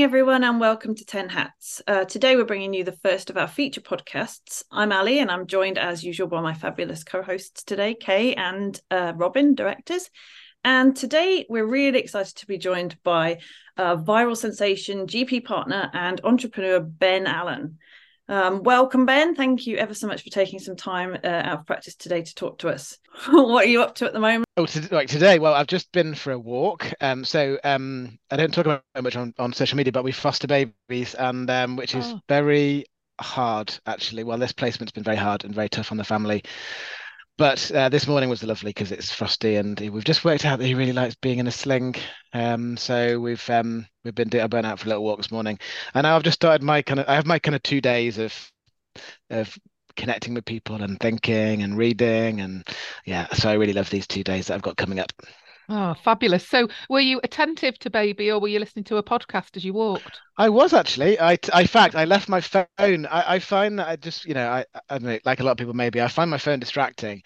morning, everyone, and welcome to 10 Hats. Uh, today, we're bringing you the first of our feature podcasts. I'm Ali, and I'm joined as usual by my fabulous co hosts today, Kay and uh, Robin, directors. And today, we're really excited to be joined by uh, viral sensation, GP partner, and entrepreneur Ben Allen. Um, welcome, Ben. Thank you ever so much for taking some time uh, out of practice today to talk to us. what are you up to at the moment? Oh, to, like today, well, I've just been for a walk. Um, so um, I don't talk about much on, on social media, but we foster babies, and um, which is oh. very hard actually. Well, this placement's been very hard and very tough on the family. But uh, this morning was lovely because it's frosty, and we've just worked out that he really likes being in a sling. Um, so we've um, we've been doing, I went out for a little walk this morning, and now I've just started my kind of I have my kind of two days of of connecting with people and thinking and reading and yeah. So I really love these two days that I've got coming up. Oh, fabulous. So, were you attentive to baby or were you listening to a podcast as you walked? I was actually. I, I in fact, I left my phone. I, I find that I just, you know, I, I know, like a lot of people, maybe I find my phone distracting.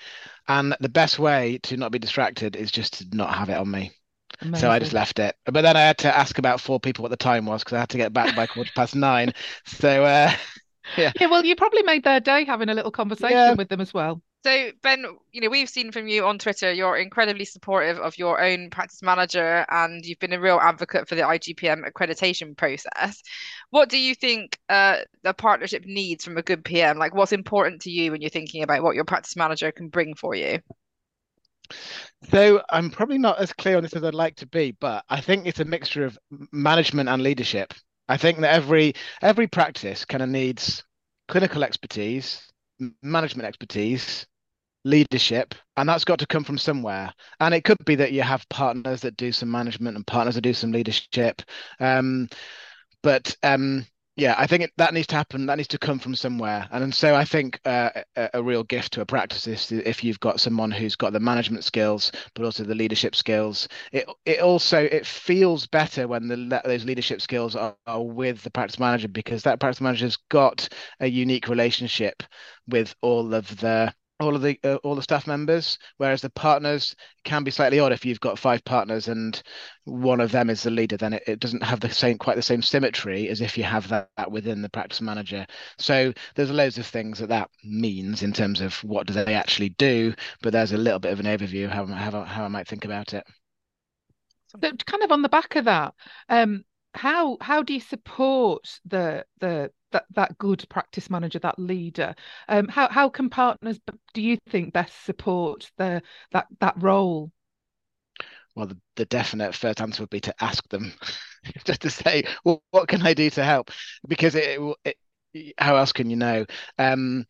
And the best way to not be distracted is just to not have it on me. Amazing. So I just left it. But then I had to ask about four people what the time was because I had to get back by quarter past nine. So, uh, yeah. Yeah, well, you probably made their day having a little conversation yeah. with them as well. So Ben, you know, we've seen from you on Twitter, you're incredibly supportive of your own practice manager and you've been a real advocate for the IGPM accreditation process. What do you think uh, the partnership needs from a good PM? Like what's important to you when you're thinking about what your practice manager can bring for you? So I'm probably not as clear on this as I'd like to be, but I think it's a mixture of management and leadership. I think that every every practice kind of needs clinical expertise, management expertise, leadership and that's got to come from somewhere. And it could be that you have partners that do some management and partners that do some leadership. Um, but um, yeah i think it, that needs to happen that needs to come from somewhere. And, and so i think uh, a, a, real gift to a practice is if you've got someone who's got the management skills but also the leadership skills it it also it feels better when the those leadership skills are, are with the practice manager because that practice manager's got a unique relationship with all of the all of the uh, all the staff members whereas the partners can be slightly odd if you've got five partners and one of them is the leader then it, it doesn't have the same quite the same symmetry as if you have that, that within the practice manager. So there's loads of things that that means in terms of what do they actually do but there's a little bit of an overview how how, how I might think about it. So kind of on the back of that um how how do you support the the that that good practice manager, that leader. Um, how how can partners do you think best support the that that role? Well, the, the definite first answer would be to ask them, just to say, well, what can I do to help? Because it, it how else can you know? Um,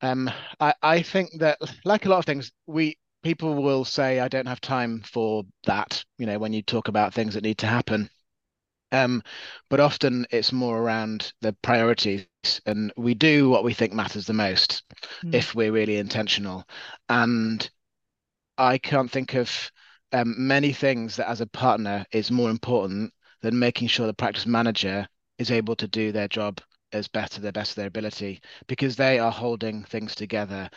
um, I I think that like a lot of things, we people will say I don't have time for that. You know, when you talk about things that need to happen um, but often it's more around the priorities, and we do what we think matters the most mm. if we're really intentional. And I can't think of um, many things that, as a partner, is more important than making sure the practice manager is able to do their job as best to the best of their ability because they are holding things together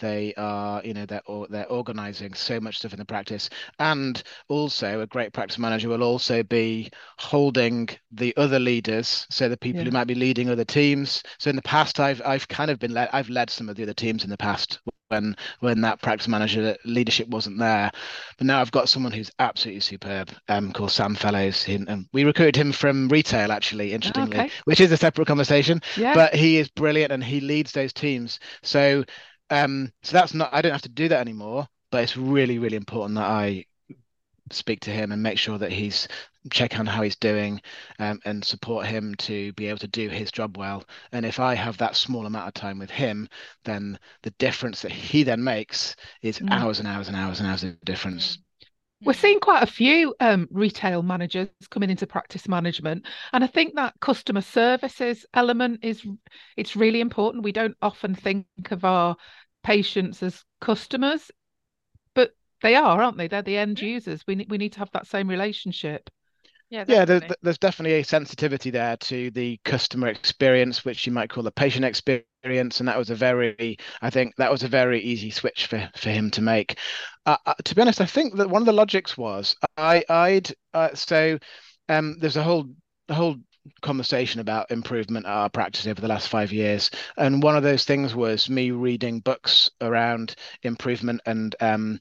they are you know they're they're organizing so much stuff in the practice and also a great practice manager will also be holding the other leaders so the people yeah. who might be leading other teams so in the past i've i've kind of been led i've led some of the other teams in the past when when that practice manager leadership wasn't there but now i've got someone who's absolutely superb um called sam fellows he, and we recruited him from retail actually interestingly okay. which is a separate conversation yeah. but he is brilliant and he leads those teams so um, so that's not I don't have to do that anymore. But it's really, really important that I speak to him and make sure that he's check on how he's doing um, and support him to be able to do his job well and if i have that small amount of time with him then the difference that he then makes is mm. hours and hours and hours and hours of difference we're seeing quite a few um, retail managers coming into practice management, and I think that customer services element is it's really important. We don't often think of our patients as customers, but they are, aren't they? They're the end users. We need we need to have that same relationship. Yeah, yeah. There's, there's definitely a sensitivity there to the customer experience, which you might call the patient experience, and that was a very, I think that was a very easy switch for for him to make. Uh, uh, to be honest, I think that one of the logics was I I'd uh, so um, there's a whole the whole conversation about improvement at our practice over the last five years. And one of those things was me reading books around improvement and um,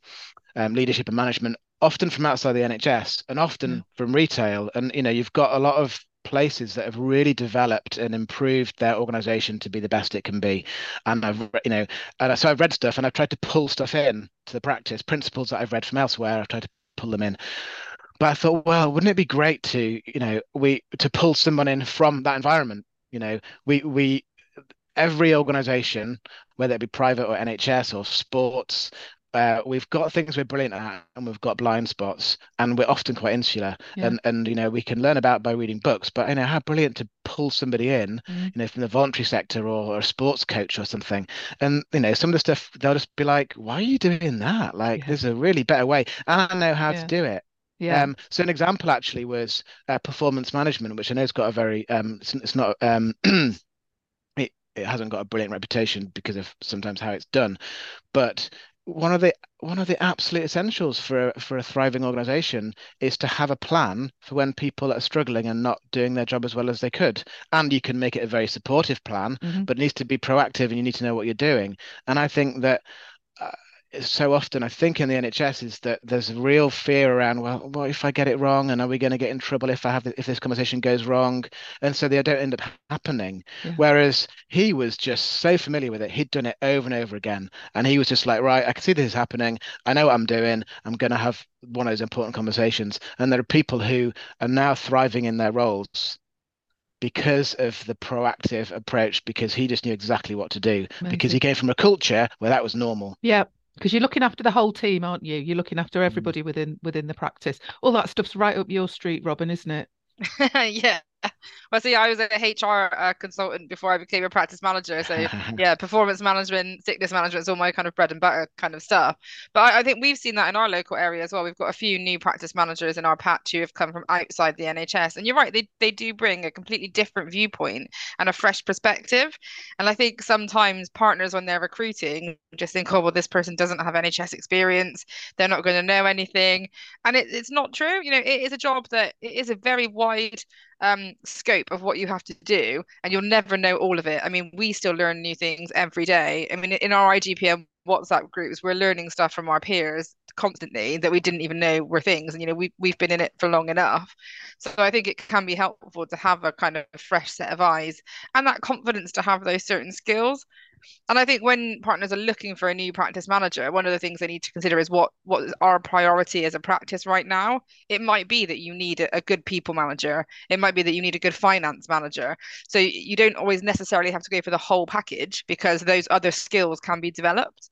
um, leadership and management, often from outside the NHS and often yeah. from retail. And you know, you've got a lot of places that have really developed and improved their organization to be the best it can be and i've you know and so i've read stuff and i've tried to pull stuff in to the practice principles that i've read from elsewhere i've tried to pull them in but I thought, well, wouldn't it be great to, you know, we to pull someone in from that environment? You know, we we every organization, whether it be private or NHS or sports, uh, we've got things we're brilliant at and we've got blind spots and we're often quite insular yeah. and and you know we can learn about by reading books but you know how brilliant to pull somebody in mm. you know from the voluntary sector or, or, a sports coach or something and you know some of the stuff they'll just be like why are you doing that like yeah. there's a really better way and i know how yeah. to do it yeah. Um, so an example actually was uh, performance management, which I know has got a very um, it's, it's not um, it it hasn't got a brilliant reputation because of sometimes how it's done, but one of the one of the absolute essentials for for a thriving organization is to have a plan for when people are struggling and not doing their job as well as they could and you can make it a very supportive plan mm-hmm. but it needs to be proactive and you need to know what you're doing and i think that so often I think in the NHS is that there's a real fear around well what if I get it wrong? And are we going to get in trouble if I have if this conversation goes wrong? And so they don't end up happening. Yeah. whereas he was just so familiar with it he'd done it over and over again. And he was just like right I can see this is happening. I know what I'm doing. I'm going to have one of those important conversations. And there are people who are now thriving in their roles because of the proactive approach because he just knew exactly what to do. Amazing. because he came from a culture where that was normal. Yeah because you're looking after the whole team, aren't you? You're looking after mm. everybody within within the practice. All that stuff's right up your street, Robin, isn't it? yeah. Well, see, I was a HR uh, consultant before I became a practice manager. So, yeah, performance management, sickness management is all my kind of bread and butter kind of stuff. But I, I, think we've seen that in our local area as well. We've got a few new practice managers in our patch who have come from outside the NHS. And you're right, they, they do bring a completely different viewpoint and a fresh perspective. And I think sometimes partners, when they're recruiting, just think, oh, well, this person doesn't have NHS experience. They're not going to know anything. And it, it's not true. You know, it is a job that it is a very wide um, scope of what you have to do, and you'll never know all of it. I mean, we still learn new things every day. I mean, in our IGPM WhatsApp groups, we're learning stuff from our peers constantly that we didn't even know were things. And you know, we we've been in it for long enough, so I think it can be helpful to have a kind of fresh set of eyes and that confidence to have those certain skills. And I think when partners are looking for a new practice manager, one of the things they need to consider is what what is our priority as a practice right now. It might be that you need a, a good people manager. It might be that you need a good finance manager. So you don't always necessarily have to go for the whole package because those other skills can be developed.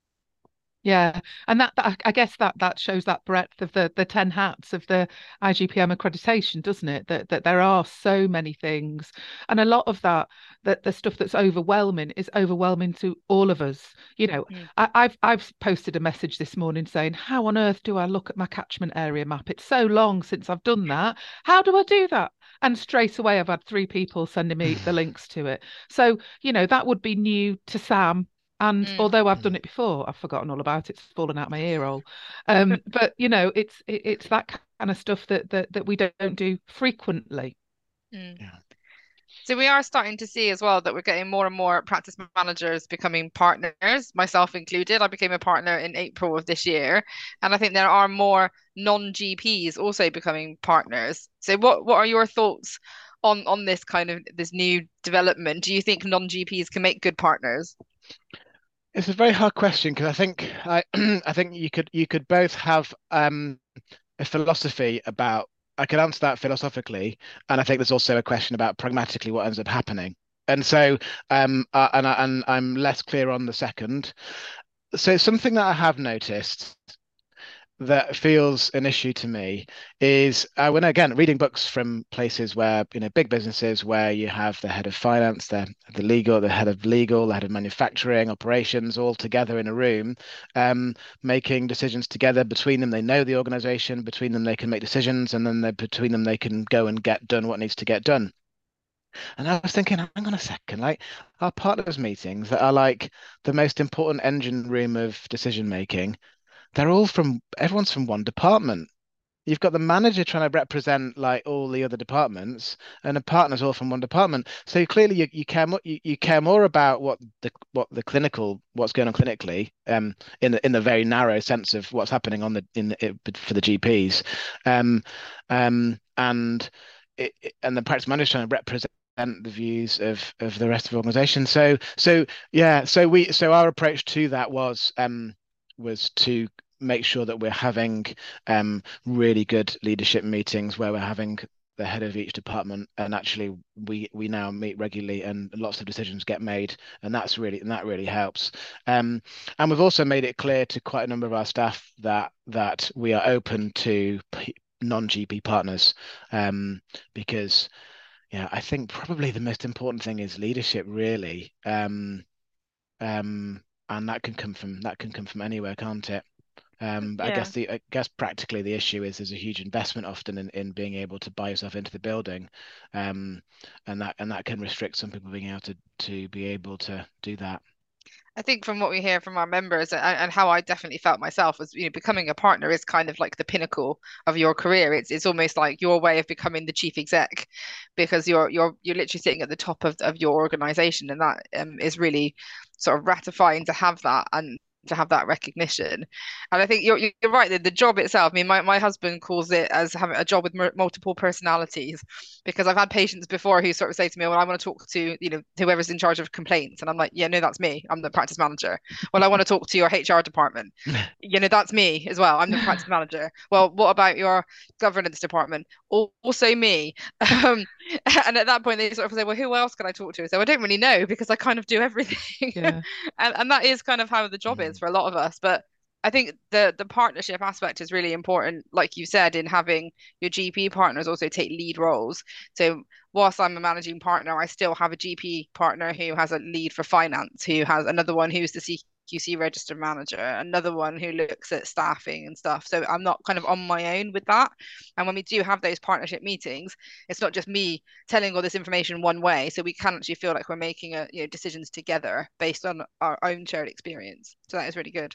Yeah, and that, that, I guess that that shows that breadth of the the ten hats of the IGPM accreditation, doesn't it? That that there are so many things, and a lot of that that the stuff that's overwhelming is overwhelming to all of us. You know, mm. I, I've I've posted a message this morning saying, how on earth do I look at my catchment area map? It's so long since I've done that. How do I do that? And straight away, I've had three people sending me the links to it. So you know that would be new to Sam and mm. although I've done it before, I've forgotten all about it. It's fallen out my ear hole. Um, but you know, it's it, it's that kind of stuff that that that we don't do frequently. Mm. Yeah. So we are starting to see as well that we're getting more and more practice managers becoming partners, myself included. I became a partner in April of this year, and I think there are more non-GPs also becoming partners. So what what are your thoughts on on this kind of this new development? Do you think non-GPs can make good partners? It's a very hard question because I think I I think you could you could both have um, a philosophy about I could answer that philosophically, and I think there's also a question about pragmatically what ends up happening. And so, um, uh, and I, and I'm less clear on the second. So something that I have noticed that feels an issue to me is uh, when again reading books from places where you know big businesses where you have the head of finance the the legal the head of legal the head of manufacturing operations all together in a room um, making decisions together. Between them they know the organization. Between them they can make decisions. And then between them they can go and get done what needs to get done. And I was thinking, hang on a second, like our partners meetings that are like the most important engine room of decision making they're all from everyone's from one department. You've got the manager trying to represent like all the other departments, and the partners all from one department. So clearly, you, you care more you, you care more about what the what the clinical what's going on clinically, um, in the in the very narrow sense of what's happening on the in the, for the GPs, um, um, and it, and the practice manager trying to represent the views of of the rest of the organization. So so yeah so we so our approach to that was um was to make sure that we're having um, really good leadership meetings where we're having the head of each department and actually we we now meet regularly and lots of decisions get made. And that's really and that really helps. Um, and we've also made it clear to quite a number of our staff that that we are open to non-gp partners. Um, because yeah i think probably the most important thing is leadership really. Um, um, and that can come from that can come from anywhere can't it um, yeah. I guess the I guess practically the issue is there's a huge investment often in, in being able to buy yourself into the building, um, and that and that can restrict some people being able to to be able to do that. I think from what we hear from our members and, and, how I definitely felt myself was, you know, becoming a partner is kind of like the pinnacle of your career. It's it's almost like your way of becoming the chief exec, because you're you're you're literally sitting at the top of, of your organization, and that um, is really sort of ratifying to have that and to have that recognition. And I think you're you're right. The, the job itself. I mean, my, my husband calls it as having a job with multiple personalities, because I've had patients before who sort of say to me, "Well, I want to talk to you know whoever's in charge of complaints," and I'm like, "Yeah, no, that's me. I'm the practice manager." well, I want to talk to your HR department. you know, that's me as well. I'm the practice manager. Well, what about your governance department? Also me. Um, and at that point, they sort of say, "Well, who else can I talk to?" So I don't really know because I kind of do everything. Yeah. and and that is kind of how the job mm. is for a lot of us. But I think the the partnership aspect is really important, like you said, in having your GP partners also take lead roles. So whilst I'm a managing partner, I still have a GP partner who has a lead for finance, who has another one who's the CQC register manager, another one who looks at staffing and stuff. So I'm not kind of on my own with that. And when we do have those partnership meetings, it's not just me telling all this information one way. So we can actually feel like we're making a, you know decisions together based on our own shared experience. So that is really good.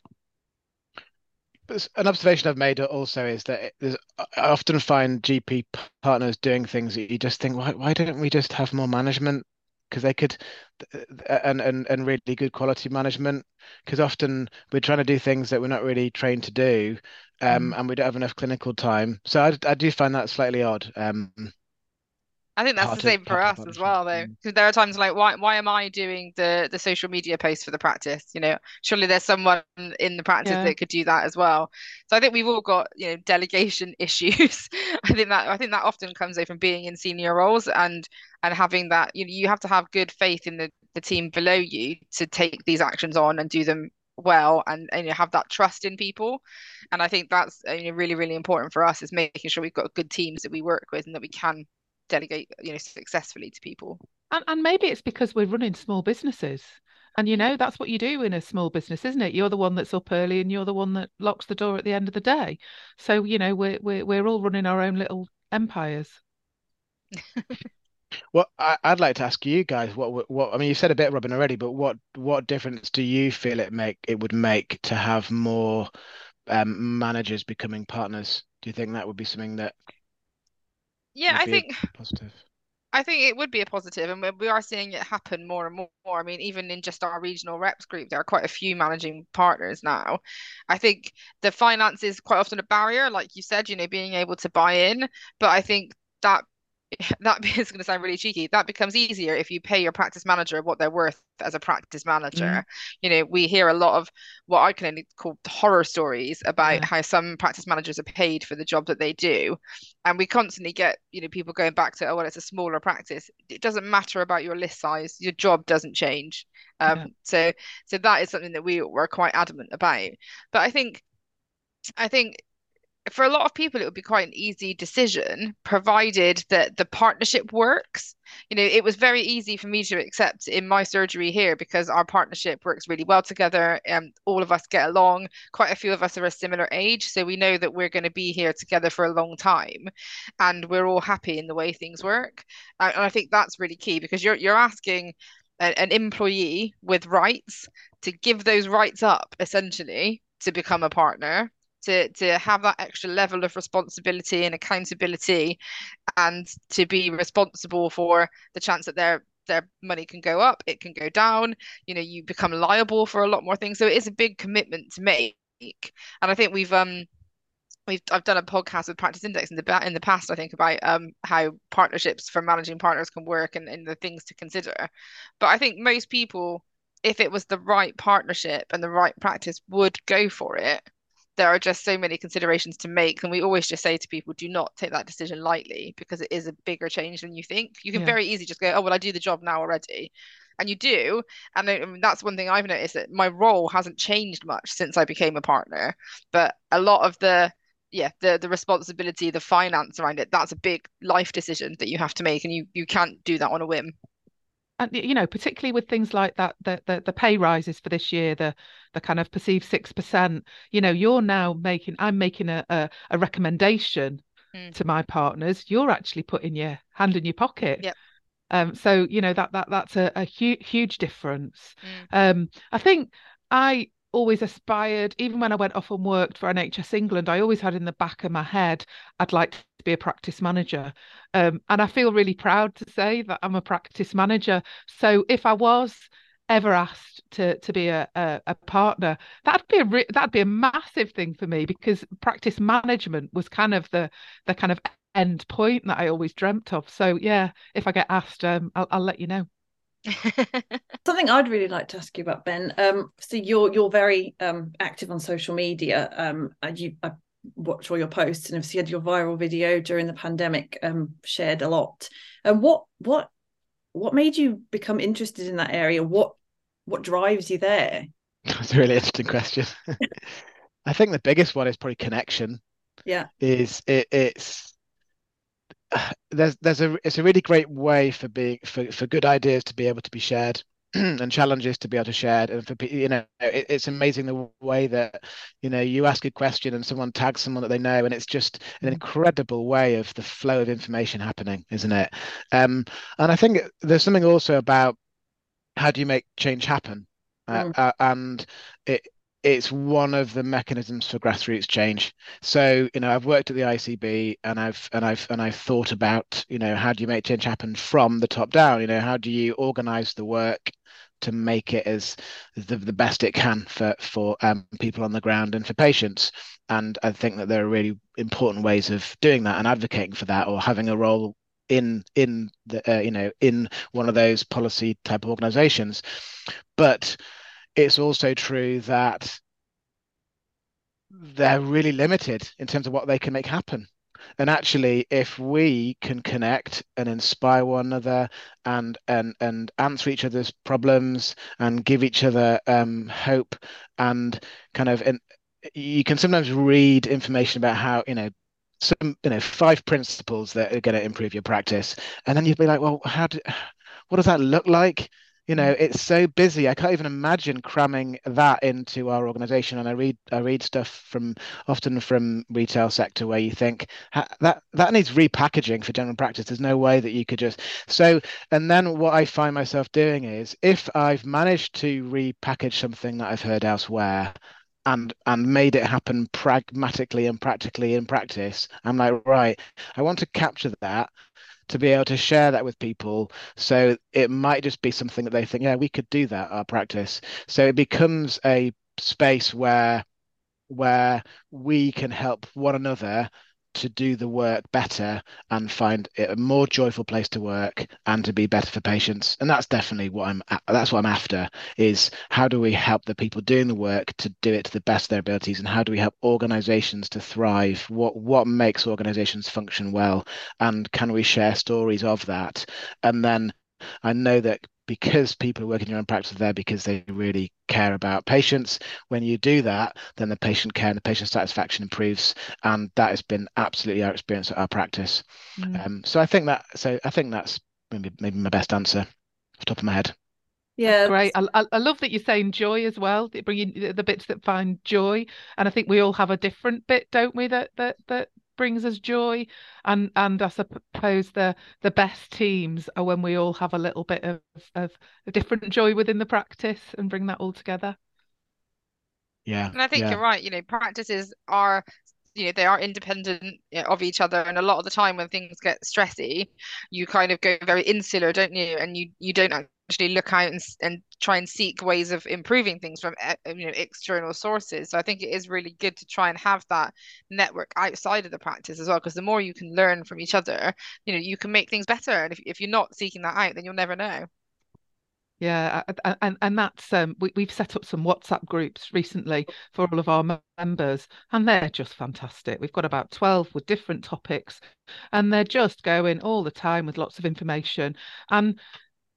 But an observation I've made also is that it, I often find GP partners doing things that you just think, why, why don't we just have more management? Because they could and, and and really good quality management. Because often we're trying to do things that we're not really trained to do um, mm. and we don't have enough clinical time. So I, I do find that slightly odd um, I think that's the same for us as well, though, because there are times like, why why am I doing the the social media post for the practice? You know, surely there's someone in the practice yeah. that could do that as well. So I think we've all got you know delegation issues. I think that I think that often comes from being in senior roles and and having that you know you have to have good faith in the the team below you to take these actions on and do them well and, and you have that trust in people and i think that's you know, really really important for us is making sure we've got good teams that we work with and that we can delegate you know successfully to people. And, and maybe it's because we're running small businesses. And you know that's what you do in a small business isn't it? You're the one that's up early and you're the one that locks the door at the end of the day. So you know we're we're, we're all running our own little empires. Well I, would like to ask you guys what what i mean you said a bit robin already but what what difference do you feel it make it would make to have more um, managers becoming partners? Do you think that would be something that yeah, I think positive. I think it would be a positive, and we are seeing it happen more and more. I mean, even in just our regional reps group, there are quite a few managing partners now. I think the finance is quite often a barrier, like you said, you know, being able to buy in. But I think that that is going to sound really cheeky. That becomes easier if you pay your practice manager what they're worth as a practice manager. Mm. You know, we hear a lot of what I can only call horror stories about yeah. how some practice managers are paid for the job that they do. And we constantly get, you know, people going back to, oh, well, it's a smaller practice. It doesn't matter about your list size. Your job doesn't change. Um, yeah. so so that is something that we were quite adamant about. But I think I think for a lot of people it would be quite an easy decision provided that the partnership works. You know it was very easy for me to accept in my surgery here because our partnership works really well together and all of us get along. Quite a few of us are a similar age so we know that we're going to be here together for a long time and we're all happy in the way things work. And i think that's really key because you're you're asking an employee with rights to give those rights up essentially to become a partner to to have that extra level of responsibility and accountability and to be responsible for the chance that their their money can go up it can go down you know you become liable for a lot more things. So it is a big commitment to make. And i think we've um we've I've done a podcast with Practice Index in the in the past I think about um how partnerships for managing partners can work and, and the things to consider. But I think most people, if it was the right partnership and the right practice, would go for it there are just so many considerations to make and we always just say to people do not take that decision lightly because it is a bigger change than you think. You can yeah. very easily just go oh well i do the job now already. And you do and I mean, that's one thing i've noticed that my role hasn't changed much since i became a partner but a lot of the yeah the the responsibility the finance around it that's a big life decision that you have to make and you you can't do that on a whim and you know particularly with things like that the the, the pay rises for this year the the kind of perceived six percent you know you're now making i'm making a a, a recommendation mm. to my partners you're actually putting your hand in your pocket yep. um so you know that that that's a, a huge huge difference mm. um i think i always aspired, even when I went off and worked for NHS England, I always had in the back of my head, I'd like to be a practice manager. Um, and I feel really proud to say that I'm a practice manager. So if I was ever asked to to be a, a, a partner, that'd be a re- that'd be a massive thing for me because practice management was kind of the the kind of end point that I always dreamt of. So yeah, if I get asked, um, I'll, I'll let you know. Something I'd really like to ask you about, Ben. Um, so you're you're very um, active on social media. Um, and you I watch all your posts, and obviously you had your viral video during the pandemic um, shared a lot. And what what what made you become interested in that area? What what drives you there? That's a really interesting question. I think the biggest one is probably connection. Yeah, is it, it's there's there's a it's a really great way for being for, for good ideas to be able to be shared and challenges to be able to share and for you know it, it's amazing the way that you know you ask a question and someone tags someone that they know and it's just an mm. incredible way of the flow of information happening isn't it um and i think there's something also about how do you make change happen uh, mm. uh, and it it's one of the mechanisms for grassroots change. So, you know, I've worked at the ICB and I've and I've and I've thought about, you know, how do you make change happen from the top down? You know, how do you organize the work to make it as the, the best it can for for um, people on the ground and for patients? And I think that there are really important ways of doing that and advocating for that or having a role in in the uh, you know in one of those policy type organizations. But it's also true that they're really limited in terms of what they can make happen. And actually, if we can connect and inspire one another and and and answer each other's problems and give each other um, hope and kind of and you can sometimes read information about how you know some you know five principles that are going to improve your practice. And then you'd be like well how do what does that look like you know it's so busy. I can't even imagine cramming that into our organization. And i read i read stuff from often from retail sector where you think that that needs repackaging for general practice. There's no way that you could just so and then what i find myself doing is if i've managed to repackage something that i've heard elsewhere and and made it happen pragmatically and practically in practice i'm like right i want to capture that to be able to share that with people. So it might just be something that they think, yeah, we could do that, our practice. So it becomes a space where where we can help one another to do the work better and find it a more joyful place to work and to be better for patients. And that's definitely what i'm that's what i'm after is how do we help the people doing the work to do it to the best of their abilities? And how do we help organizations to thrive? What what makes organizations function well? And can we share stories of that? And then I know that because people are working in your own practice there because they really care about patients. When you do that, then the patient care and the patient satisfaction improves, and that has been absolutely our experience at our practice. Mm. Um, so I think that so I think that's maybe maybe my best answer off the top of my head. Yeah, great. I, I love that you're saying joy as well. Bringing the bits that find joy, and I think we all have a different bit, don't we? That that that brings us joy and and I suppose the the best teams are when we all have a little bit of of a different joy within the practice and bring that all together Yeah. And I think yeah. you're right. You know, practices are you know they are independent of each other and a lot of the time when things get stressy you kind of go very insular don't you and you you don't actually look out and, and try and seek ways of improving things from you know external sources so i think it is really good to try and have that network outside of the practice as well because the more you can learn from each other you know you can make things better and if, if you're not seeking that out then you'll never know yeah, and and that's um, we we've set up some WhatsApp groups recently for all of our members, and they're just fantastic. We've got about twelve with different topics, and they're just going all the time with lots of information. And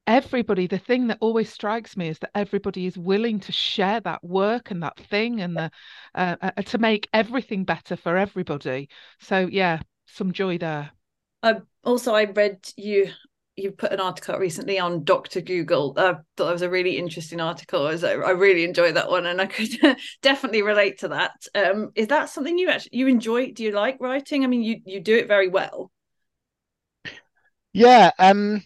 everybody, the thing that always strikes me is that everybody is willing to share that work and that thing, and the uh, uh, to make everything better for everybody. So yeah, some joy there. Uh, also, I read you you put an article recently on Dr. Google. I uh, thought it was a really interesting article. I, was, I really enjoyed that one, and I could definitely relate to that. Um, is that something you actually you enjoy? Do you like writing? I mean, you you do it very well. Yeah. Um.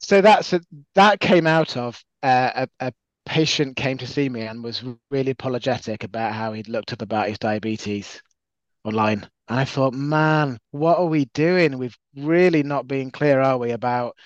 So that's a, that came out of uh, a, a patient came to see me and was really apologetic about how he'd looked up about his diabetes online. And I thought, man, what are we doing? We've really not been clear, are we, about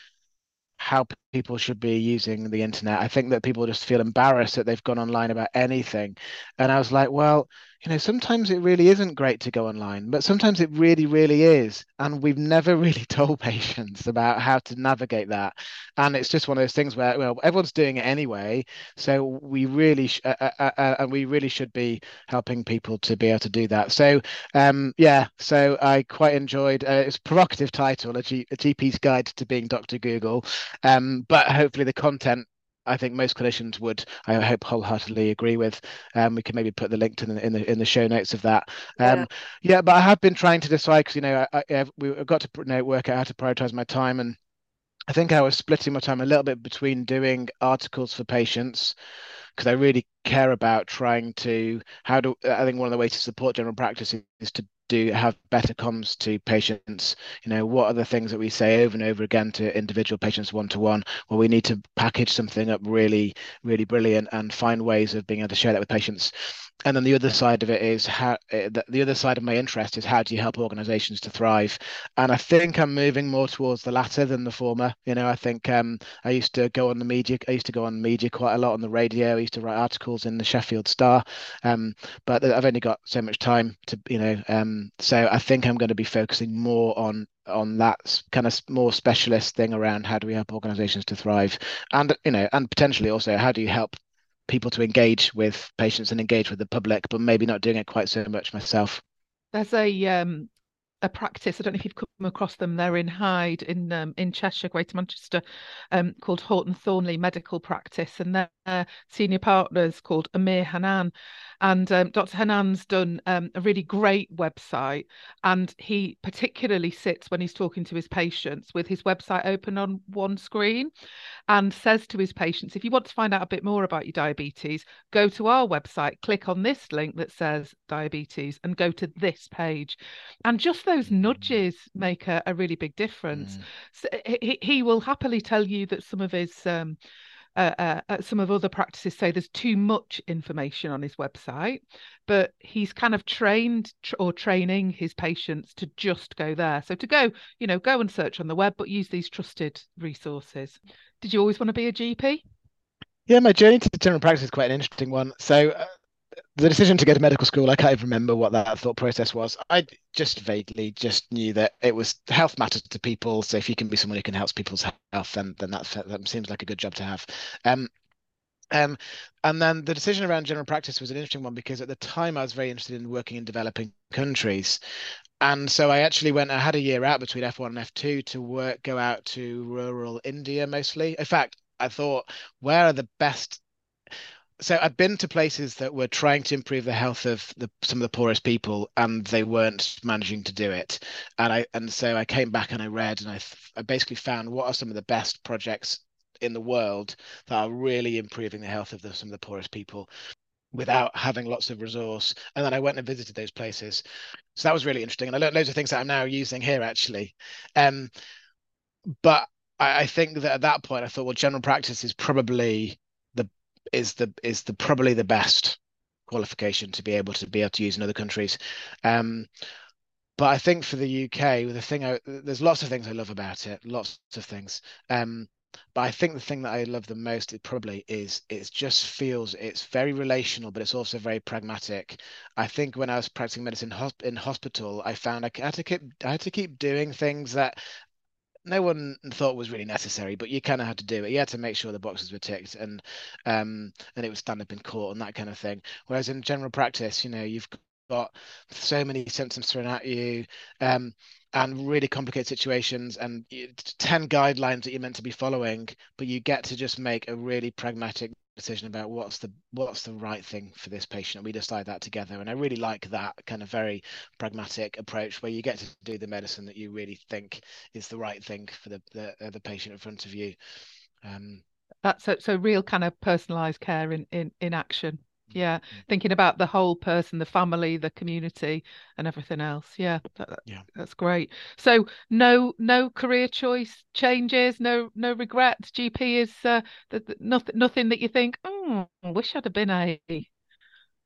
how people should be using the internet. I think that people just feel embarrassed that they've gone online about anything. And I was like, well, you know, sometimes it really isn't great to go online, but sometimes it really, really is. And we've never really told patients about how to navigate that. And it's just one of those things where, well, everyone's doing it anyway. So we really, sh- uh, uh, uh, uh and we really should be helping people to be able to do that. So, um, yeah, so I quite enjoyed, uh, it's provocative title, a, G- a GP's Guide to Being Dr. Google. Um, but hopefully the content I think most clinicians would, I hope, wholeheartedly agree with. Um, we can maybe put the link to the, in the in the show notes of that. Um, yeah. yeah, but I have been trying to decide because you know I, I, we've got to you know, work out how to prioritize my time, and I think I was splitting my time a little bit between doing articles for patients because I really care about trying to how do I think one of the ways to support general practice is to do have better comms to patients. You know what are the things that we say over and over again to individual patients one to one well we need to package something up really really brilliant and find ways of being able to share that with patients. And then the other side of it is how uh, the other side of my interest is how do you help organizations to thrive? And i think i'm moving more towards the latter than the former. You know i think um, i used to go on the media i used to go on media quite a lot on the radio. I used to write articles in the sheffield star um, but i've only got so much time to you know um, so i think i'm going to be focusing more on on that kind of more specialist thing around how do we help organizations to thrive and you know and potentially also how do you help people to engage with patients and engage with the public, but maybe not doing it quite so much myself. There's a um, a practice. I don't know if you've come across them. They're in Hyde in um, in Cheshire, Greater Manchester, um, called Haughton Thornley Medical Practice, and their senior partners called Amir Hannan. And um, Dr. Hannan's done um, a really great website, and he particularly sits when he's talking to his patients with his website open on one screen, and says to his patients, if you want to find out a bit more about your diabetes, go to our website, click on this link that says diabetes, and go to this page, and just those nudges make a, a really big difference. Mm. So he, he will happily tell you that some of his um, uh, uh, uh, some of other practices say there's too much information on his website, but he's kind of trained tr- or training his patients to just go there. So to go, you know, go and search on the web, but use these trusted resources. Did you always want to be a GP? Yeah, my journey to general practice is quite an interesting one. So uh, the decision to go to medical school, I can't even remember what that thought process was. I just vaguely just knew that it was health matters to people. So if you can be someone who can help people's health, then then that that seems like a good job to have. Um, um, and then the decision around general practice was an interesting one because at the time I was very interested in working in developing countries. And so I actually went, I had a year out between F1 and F2 to work, go out to rural India mostly. In fact, I thought, where are the best so I'd been to places that were trying to improve the health of the, some of the poorest people, and they weren't managing to do it. And I and so I came back and I read, and I, I basically found what are some of the best projects in the world that are really improving the health of the, some of the poorest people without having lots of resource. And then I went and visited those places. So that was really interesting. And I learned loads of things that I'm now using here actually. Um, but I, I think that at that point I thought, well, general practice is probably is the is the probably the best qualification to be able to be able to use in other countries. Um, but I think for the UK, the thing I, there's lots of things I love about it, lots of things. Um, but I think the thing that I love the most it probably is it just feels it's very relational, but it's also very pragmatic. I think when I was practicing medicine in hospital, I found I had to keep I had to keep doing things that no one thought was really necessary, but you kind of had to do it. You had to make sure the boxes were ticked and um and it would stand up in court and that kind of thing. Whereas in general practice, you know, you've got so many symptoms thrown at you. Um, and really complicated situations and 10 guidelines that you're meant to be following but you get to just make a really pragmatic decision about what's the what's the right thing for this patient and we decide that together. And i really like that kind of very pragmatic approach where you get to do the medicine that you really think is the right thing for the the, uh, the patient in front of you. Um that's so, so real kind of personalized care in in in action yeah thinking about the whole person the family the community and everything else yeah, that, yeah. that's great so no no career choice changes no no regrets gp is uh, the, the, nothing nothing that you think oh i wish i'd have been a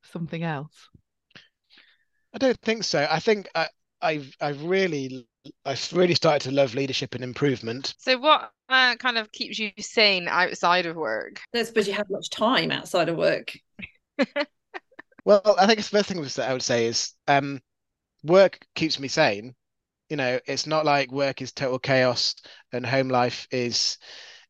something else i don't think so i think I, i've i've really I've really started to love leadership and improvement. So, what uh, kind of keeps you sane outside of work? I don't suppose you have much time outside of work. well, I think the first thing that I would say is um, work keeps me sane. You know, it's not like work is total chaos and home life is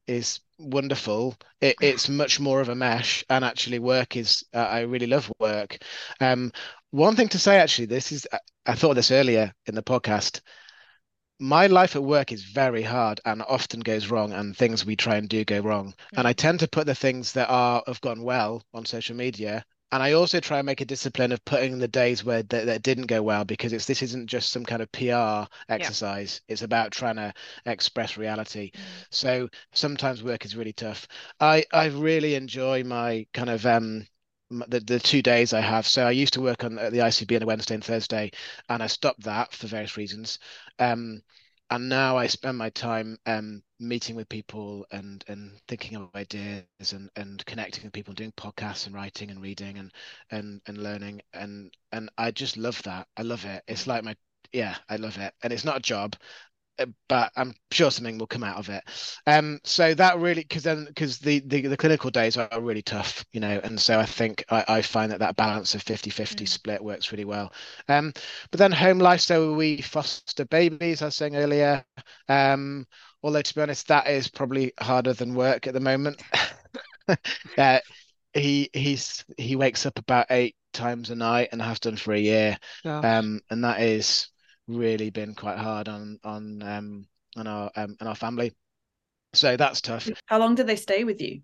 is wonderful. It, it's much more of a mesh, and actually, work is. Uh, I really love work. Um, one thing to say, actually, this is. I thought this earlier in the podcast my life at work is very hard and often goes wrong and things we try and do go wrong mm-hmm. and i tend to put the things that are have gone well on social media and i also try and make a discipline of putting the days where that, that didn't go well because it's this isn't just some kind of pr exercise yeah. it's about trying to express reality mm-hmm. so sometimes work is really tough i i really enjoy my kind of um the, the two days I have. So I used to work on the ICB on a Wednesday and Thursday, and I stopped that for various reasons. Um, and now I spend my time um, meeting with people and and thinking of ideas and and connecting with people, doing podcasts and writing and reading and and and learning and and I just love that. I love it. It's like my yeah, I love it, and it's not a job. Uh, but I'm sure something will come out of it. Um, so that really, because then, because the, the, the clinical days are really tough, you know, and so I think I, I find that that balance of 50 50 mm. split works really well. Um, but then home life, so we foster babies, I was saying earlier. Um, although to be honest, that is probably harder than work at the moment. uh, he he's he wakes up about eight times a night and has done for a year. Um, and that is really been quite hard on on um on our um on our family. So that's tough. How long do they stay with you?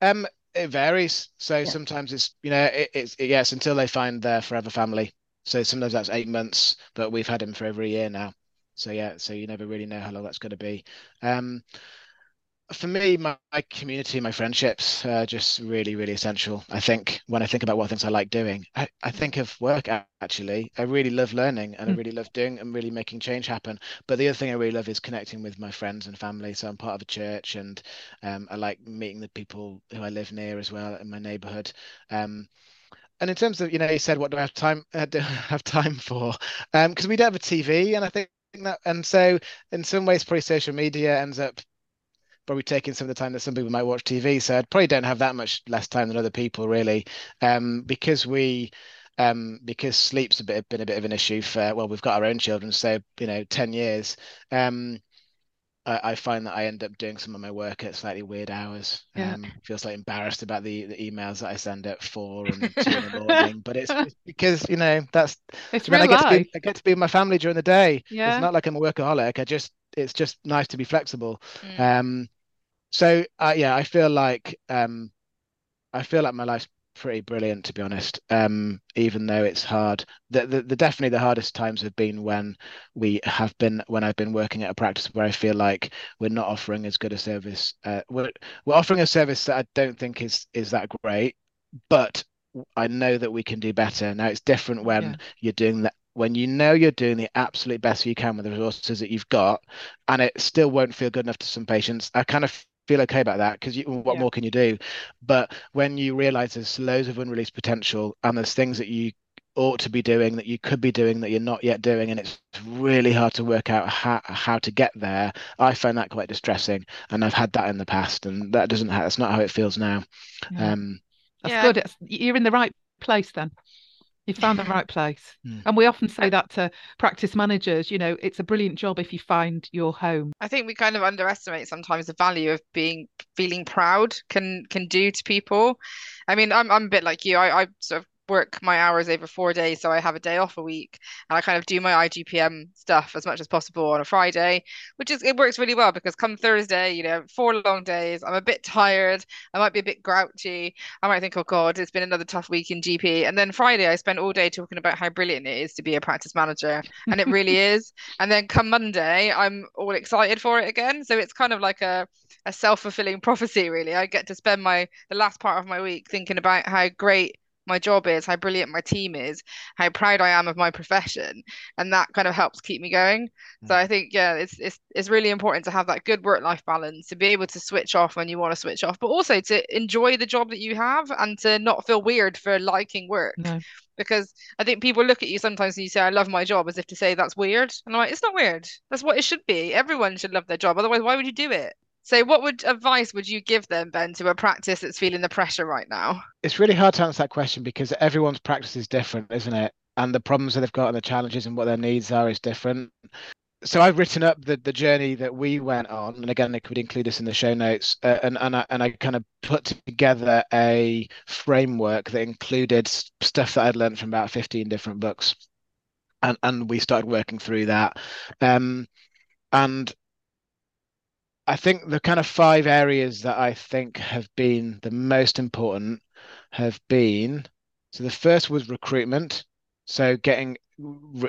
Um, it varies. So yeah. sometimes it's you know it, it's it, yes until they find their forever family. So sometimes that's eight months, but we've had him for over a year now. So yeah, so you never really know how long that's going to be. Um, for me, my, my, community, my friendships are just really, really essential. I think when I think about what things I like doing, I, I think of work actually. I really love learning and mm. I really love doing and really making change happen. But the other thing I really love is connecting with my friends and family. So I'm part of a church and um, I like meeting the people who I live near as well in my neighborhood. Um, and in terms of, you know, you said, what do I have time uh, do I have time for? Because um, we don't have a TV, and I think that, and so in some ways, probably social media ends up probably taking some of the time that some people might watch TV. So I probably don't have that much less time than other people really, um, because we. Um, because sleep's a bit been a bit of an issue for well, we've got our own children, so you know, ten years. Um, I, I find that I end up doing some of my work at slightly weird hours. Yeah. Um, feels like embarrassed about the, the emails that I send at four and two in the morning, but it's, it's, because you know that's it's I, mean, I get life. to be I get to be with my family during the day. Yeah. It's not like I'm a workaholic. I just it's just nice to be flexible. Mm. So uh, yeah, I feel like um, I feel like my life's pretty brilliant to be honest. Um, even though it's hard, the, the, the definitely the hardest times have been when we have been when I've been working at a practice where I feel like we're not offering as good a service. Uh, we're we're offering a service that I don't think is is that great, but I know that we can do better. Now it's different when yeah. you're doing that when you know you're doing the absolute best you can with the resources that you've got and it still won't feel good enough to some patients i kind of feel okay about that because what yeah. more can you do? But when you realize there's loads of unreleased potential and there's things that you ought to be doing that you could be doing that you're not yet doing and it's really hard to work out how, how to get there i find that quite distressing and i've had that in the past and that doesn't that's not how it feels now yeah. um that's yeah. good you're in the right place then you found the right place. Mm. And we often say that to practice managers, you know, it's a brilliant job if you find your home. I think we kind of underestimate sometimes the value of being feeling proud can can do to people. I mean, I'm I'm a bit like you. I, I sort of work my hours over four days so I have a day off a week and I kind of do my IGPM stuff as much as possible on a Friday which is it works really well because come Thursday you know four long days I'm a bit tired I might be a bit grouchy I might think oh god it's been another tough week in GP and then Friday I spend all day talking about how brilliant it is to be a practice manager and it really is and then come Monday I'm all excited for it again so it's kind of like a a self-fulfilling prophecy really. I get to spend my the last part of my week thinking about how great my job is, how brilliant my team is, how proud I am of my profession, and that kind of helps keep me going. Mm. So I think yeah, it's it's it's really important to have that good work life balance, to be able to switch off when you want to switch off, but also to enjoy the job that you have and to not feel weird for liking work. No. Because I think people look at you sometimes and you say, I love my job as if to say that's weird. And I'm like, it's not weird. That's what it should be. Everyone should love their job. Otherwise, why would you do it? So, what would advice would you give them, Ben, to a practice that's feeling the pressure right now? It's really hard to answer that question because everyone's practice is different, isn't it? And the problems that they've got and the challenges and what their needs are is different. So I've written up the, the journey that we went on, and again, I could include this in the show notes, uh, and and I, and I kind of put together a framework that included stuff that I'd learned from about fifteen different books, and and we started working through that, um, and I think the kind of five areas that I think have been the most important have been so the first was recruitment. So getting re-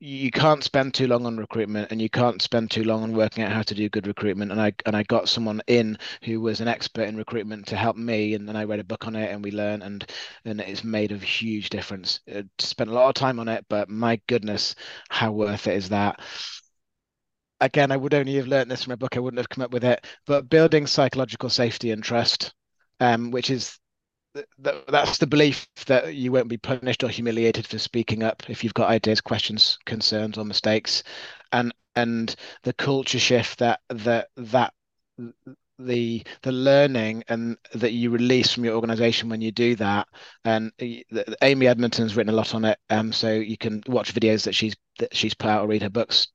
you can't spend too long on recruitment and you can't spend too long on working out how to do good recruitment. And i and i got someone in who was an expert in recruitment to help me and then i read a book on it and we learned and and it's made a huge difference. It spent a lot of time on it but my goodness how worth it is that again, I would only have learned this from a book. I wouldn't have come up with it. But building psychological safety and trust, um, which is th- that's the belief that you won't be punished or humiliated for speaking up if you've got ideas, questions, concerns, or mistakes, and and the culture shift that that that the the learning and that you release from your organization when you do that and Amy Edmondson's written a lot on it um so you can watch videos that she's that she's put out or read her books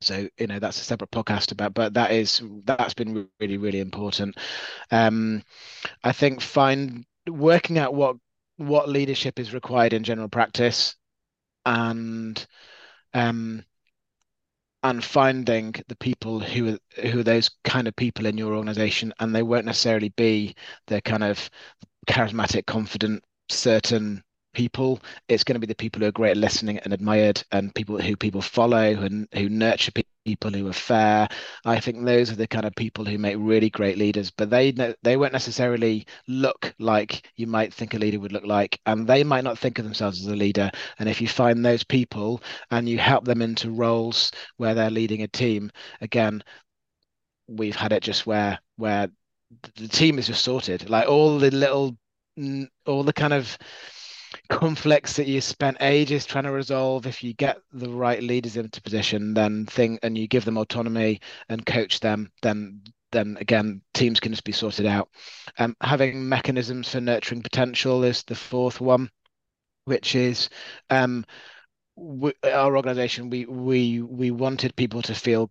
so you know that's a separate podcast about but that is that's been really really important. Um i think find working out what what leadership is required in general practice and um and finding the people who are who are those kind of people in your organization and they won't necessarily be the kind of charismatic confident certain people. It's going to be the people who are great at listening and admired, and people who people follow and who nurture people who are fair. I think those are the kind of people who make really great leaders. But they they won't necessarily look like you might think a leader would look like, and they might not think of themselves as a leader. And if you find those people and you help them into roles where they're leading a team, again, we've had it just where where the team is just sorted. Like all the little all the kind of conflicts that you spent ages trying to resolve. If you get the right leaders into position then thing and you give them autonomy and coach them then then again teams can just be sorted out. Um, having mechanisms for nurturing potential is the fourth one which is um, we, our organization we we we wanted people to feel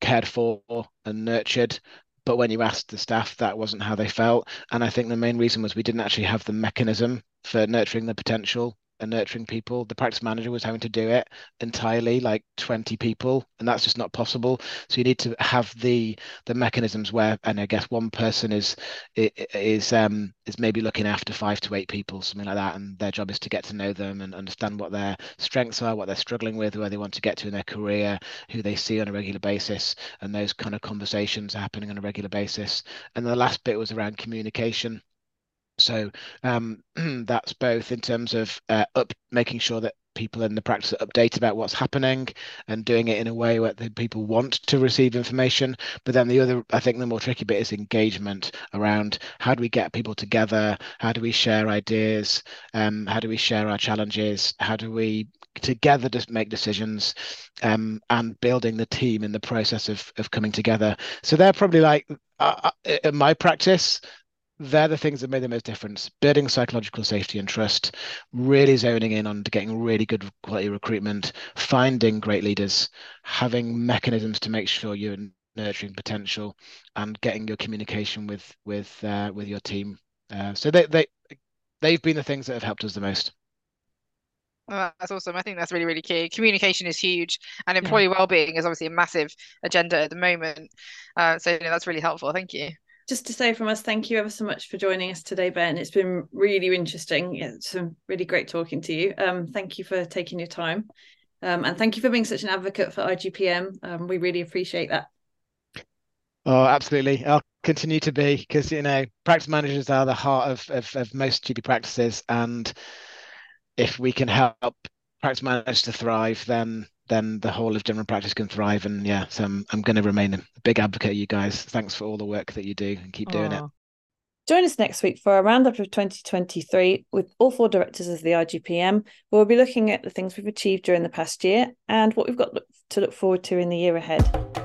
cared for and nurtured but when you asked the staff that wasn't how they felt. And i think the main reason was we didn't actually have the mechanism for nurturing the potential and nurturing people. The practice manager was having to do it entirely, like 20 people, and that's just not possible. So you need to have the the mechanisms where, and I guess one person is is um is maybe looking after five to eight people, something like that, and their job is to get to know them and understand what their strengths are, what they're struggling with, where they want to get to in their career, who they see on a regular basis, and those kind of conversations are happening on a regular basis. And the last bit was around communication so um, that's both in terms of uh, up making sure that people in the practice update about what's happening and doing it in a way where the people want to receive information. But then the other, I think the more tricky bit is engagement around how do we get people together? How do we share ideas? Um, how do we share our challenges? How do we together just make decisions um, and building the team in the process of, of coming together. So they're probably like, uh, uh in my practice, they're the things that made the most difference building psychological safety and trust really zoning in on getting really good quality recruitment finding great leaders having mechanisms to make sure you're nurturing potential and getting your communication with with uh, with your team uh, so they they they've been the things that have helped us the most Oh, that's awesome. I think that's really, really key. Communication is huge, and employee yeah. well-being is obviously a massive agenda at the moment. Uh, so you know, that's really helpful. Thank you just to say from us, thank you ever so much for joining us today, Ben. It's been really interesting. It's been really great talking to you. Um, thank you for taking your time. Um, and thank you for being such an advocate for IGPM. Um, we really appreciate that. Oh, absolutely. I'll continue to be because, you know, practice managers are the heart of, of, of most GP practices. And if we can help practice managers to thrive, then then the whole of general practice can thrive. And yeah, so I'm, I'm going to remain a big advocate of you guys. Thanks for all the work that you do and keep doing it. Join us next week for a roundup of 2023 with all four directors of the IGPM. We'll be looking at the things we've achieved during the past year and what we've got to look forward to in the year ahead.